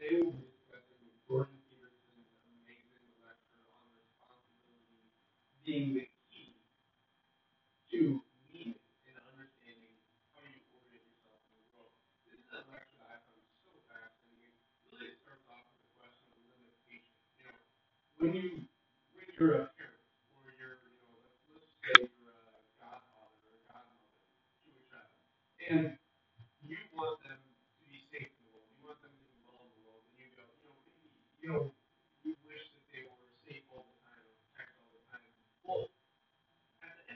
today will Peterson's amazing lecture on responsibility being the key to meaning and understanding how you orient yourself in the world. This is a lecture I found so fascinating. Really, it off the question of limitation. You know, when you when you're a and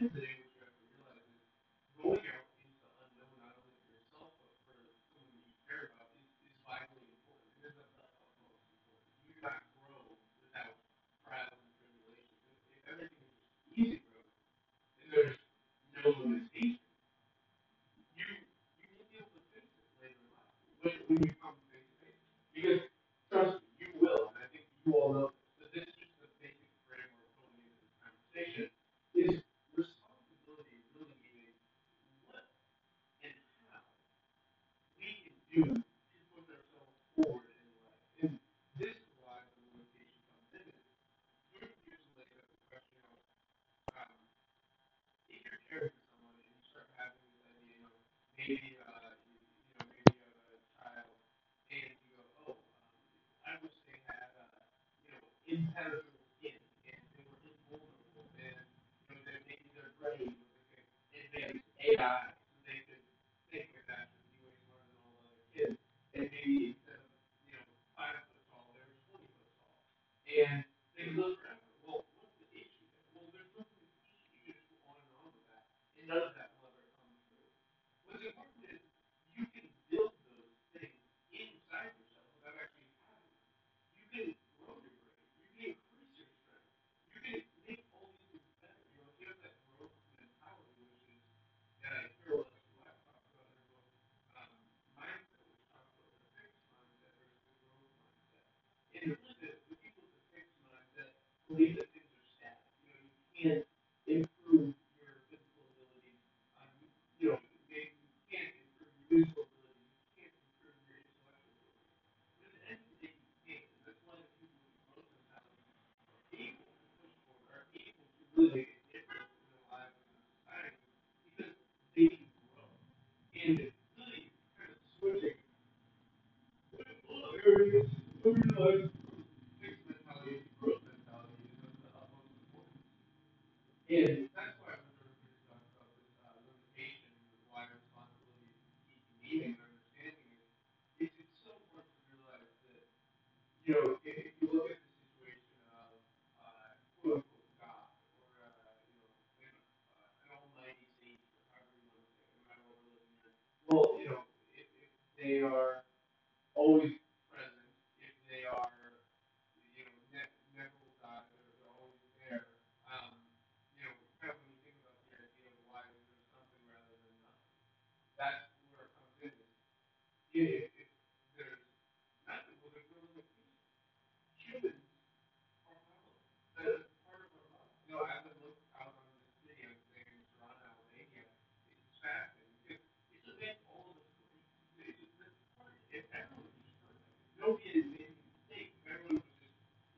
end what you have to realize is going out into the unknown, not only for yourself, but for someone you care about, is, is vitally important. It is of. You do not grow without trials and tribulations. If everything is easy there's no limitation. You, you won't be able to finish it later in life. You Yeah. that's why when we about this uh, limitation with why responsibility is meaning and understanding it, so important to realize that, you know, if, you look at the situation of uh, God or, uh, you know, an, uh, an almighty saint or however you want well, you know, if they are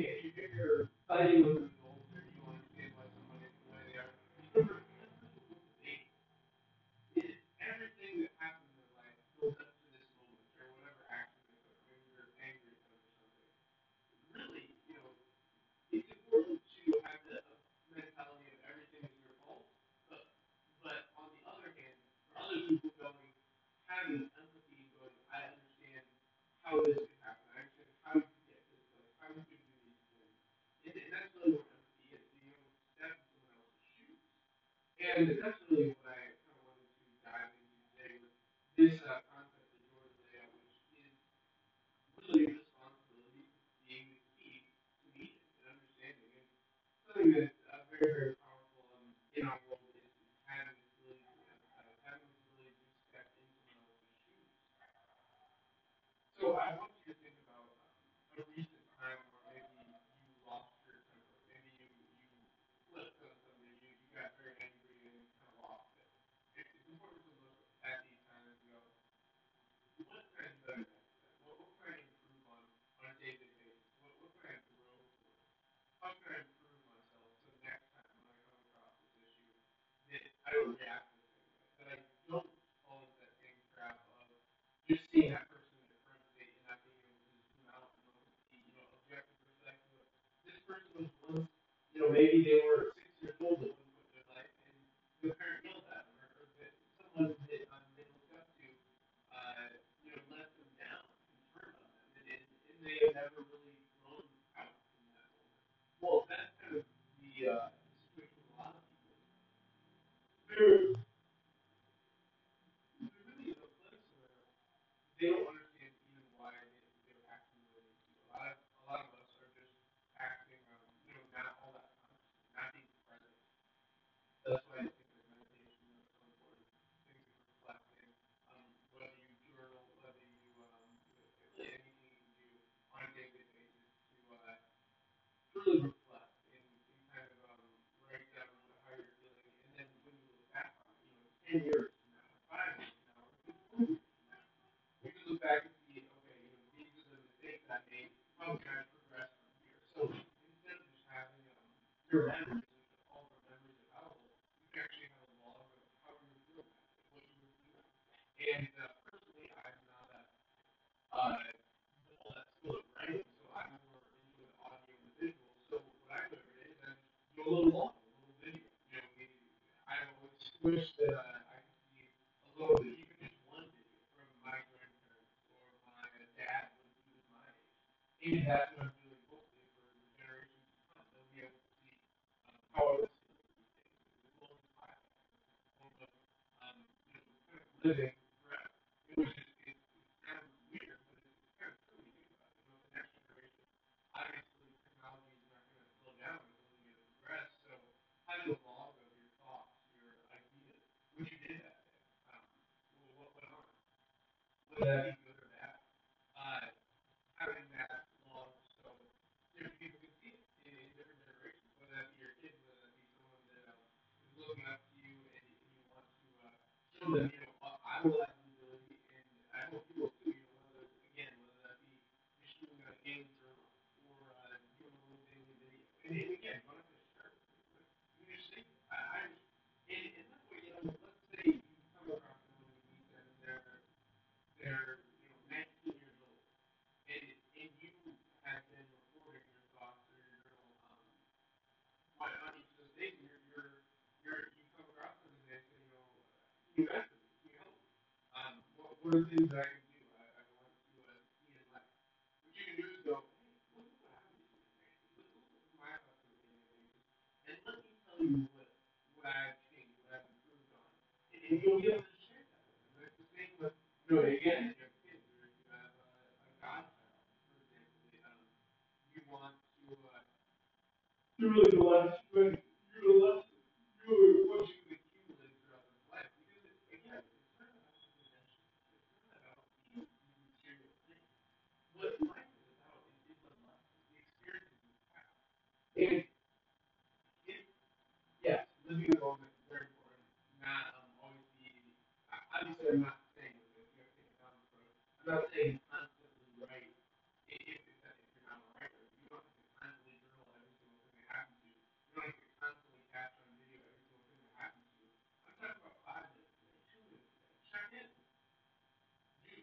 here, fighting with independent do but I don't follow that same trap of just seeing that person in a current state and not being able to zoom out and look at the you know objective perspective. This person was once, you know, maybe they were six years old at one point in their life, and The parent yelled at them, or, or that someone that um, they looked up to, uh, you know, let them down and turned on them, and, and they have never really And uh, personally, I'm not a uh, well, at school of writing, so I'm more into audio and visual. So what I learned is I'm a little audio, a little video. You know, we, I always wish that uh, I could see a little bit, even just one video from my grandparents or my dad when he my age. That's what I'm doing hopefully for the generations to come. They'll be able to see um, how I was um, living. looking up to you and you want to show them And let me tell you what I've changed. I've improved on, and you'll be able to share that. The thing with, you know, again, your kids are a godchild. For example, we want to do really the last thing.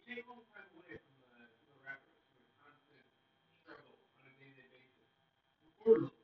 people run on a basis.